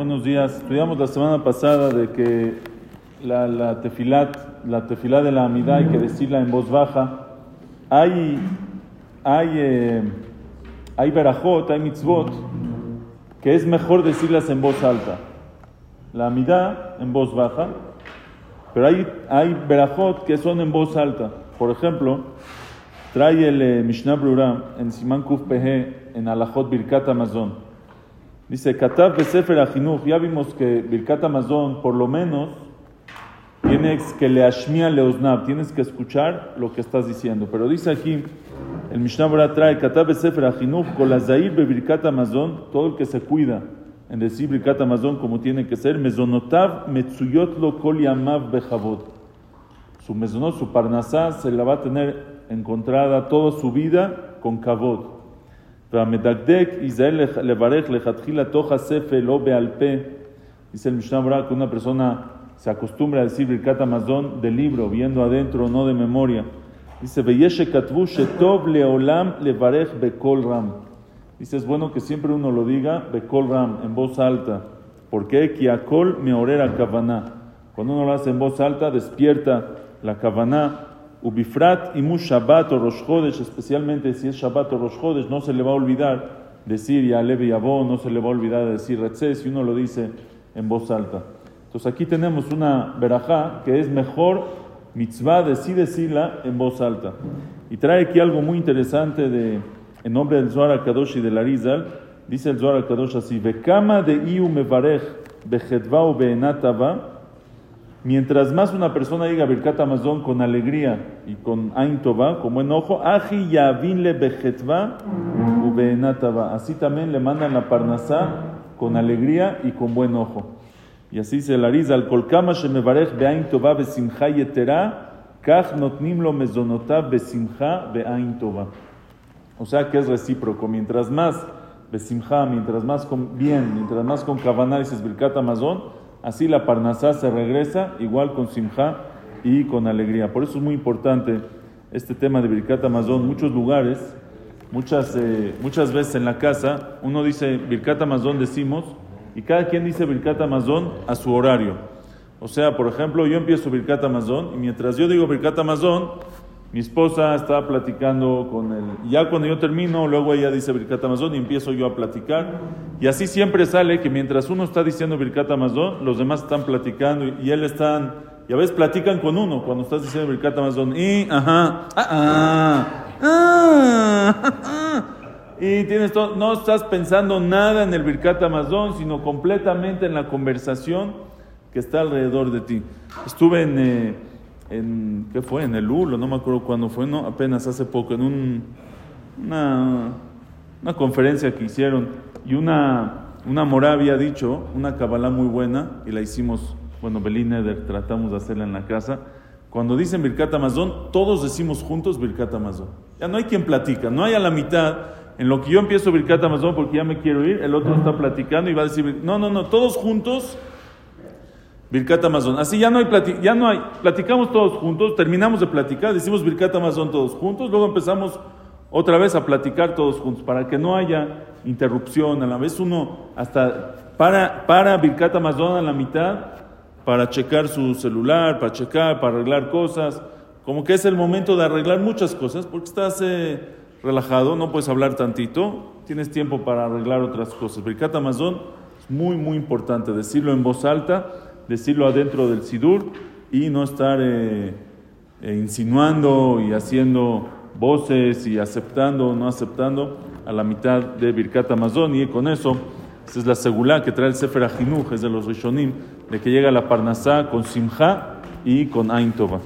Buenos días. Estudiamos la semana pasada de que la, la tefilat, la tefilá de la amidad hay que decirla en voz baja. Hay, hay, eh, hay berajot, hay mitzvot, que es mejor decirlas en voz alta. La amidad en voz baja, pero hay, hay berajot que son en voz alta. Por ejemplo, trae el eh, Mishnah Brura en Siman Kuf Pehe en Alajot Birkat Amazon. Dice, Katav Besefer ya vimos que Birkat Amazon, por lo menos, tienes que le ashmia tienes que escuchar lo que estás diciendo. Pero dice aquí, el Mishnah Brura trae, Katav Besefer Ajinuch, Kolazair Birkat Amazon, todo el que se cuida en decir Birkat Amazon como tiene que ser, Mezonotav Metzuyot lo Kol Yamav Bechavot. Su mezonot, su parnasá, se la va a tener encontrada toda su vida con kavod. והמדקדק ייזהר לברך לכתחילה תוך הספר, לא בעל פה. Dice el Mishnah Bra que una persona se acostumbra a decir Birkat Amazon del libro, viendo adentro, no de memoria. Dice, Veyeshe katvu shetov leolam levarech bekol ram. Dice, es bueno que siempre uno lo diga bekol ram, en voz alta. ¿Por qué? Kiakol meorera kavaná. Cuando uno lo hace en voz alta, despierta la kavaná. Ubifrat y Shabbat o Rosh Chodesh, especialmente si es Shabbat o Rosh Chodesh, no se le va a olvidar decir Yalev y Abó, no se le va a olvidar decir Retzé, si uno lo dice en voz alta. Entonces aquí tenemos una verajá que es mejor mitzvah de sí decirla en voz alta. Y trae aquí algo muy interesante de, en nombre del Zohar Kadosh y del Arizal. Dice el Zohar Kadosh así: Bekama de iu mevarech bejetva o beenatava Mientras más una persona diga Birkat Amazon con alegría y con Ain Tova, con buen ojo, Aji Yavinle Bejetva Ubeenatava. Así también le mandan la Parnasá con alegría y con buen ojo. Y así se la riza al Kolkama Shemevarech Beain Tova Besimcha Yetera, Kach Notnim lo Mezonotav Besimcha Beain Tova. O sea que es recíproco. Mientras más Besimcha, mientras más con bien, mientras más con Kavaná dices Birkat Amazon, Así la Parnasá se regresa igual con Simja y con alegría. Por eso es muy importante este tema de Birkat Amazon. Muchos lugares, muchas, eh, muchas veces en la casa, uno dice Birkat Amazon decimos, y cada quien dice Birkat Amazon a su horario. O sea, por ejemplo, yo empiezo Birkat Amazon y mientras yo digo Birkat Amazon, mi esposa está platicando con él. Ya cuando yo termino, luego ella dice Birkat Amazon y empiezo yo a platicar. Y así siempre sale que mientras uno está diciendo Birkat Amazon, los demás están platicando y, él están, y a veces platican con uno cuando estás diciendo Birkat Amazon. Y, ajá, ah, ah, ah, ah y tienes todo, no estás pensando nada en el Birkat Amazon, sino completamente en la conversación que está alrededor de ti. Estuve en... Eh, en, ¿qué fue? En el ULO, no me acuerdo cuándo fue, no, apenas hace poco, en un, una, una conferencia que hicieron y una, una mora había dicho, una cabalá muy buena, y la hicimos, bueno, Belín Eder, tratamos de hacerla en la casa. Cuando dicen Birkat Amazon, todos decimos juntos Birkat Amazon. Ya no hay quien platica, no hay a la mitad. En lo que yo empiezo Birkat Amazon porque ya me quiero ir, el otro está platicando y va a decir, no, no, no, todos juntos Birkat Amazon. Así ya no hay, ya no hay, platicamos todos juntos, terminamos de platicar, decimos Birkat Amazon todos juntos, luego empezamos otra vez a platicar todos juntos, para que no haya interrupción. A la vez uno hasta para, para Birkat Amazon a la mitad para checar su celular, para checar, para arreglar cosas. Como que es el momento de arreglar muchas cosas, porque estás eh, relajado, no puedes hablar tantito, tienes tiempo para arreglar otras cosas. Birkat Amazon es muy, muy importante decirlo en voz alta decirlo adentro del Sidur y no estar eh, eh, insinuando y haciendo voces y aceptando o no aceptando a la mitad de Birkat Amazon. Y con eso, esa es la segulá que trae el Sefer Ajinuj, es de los Rishonim, de que llega la Parnasá con Simcha y con Ain Tova.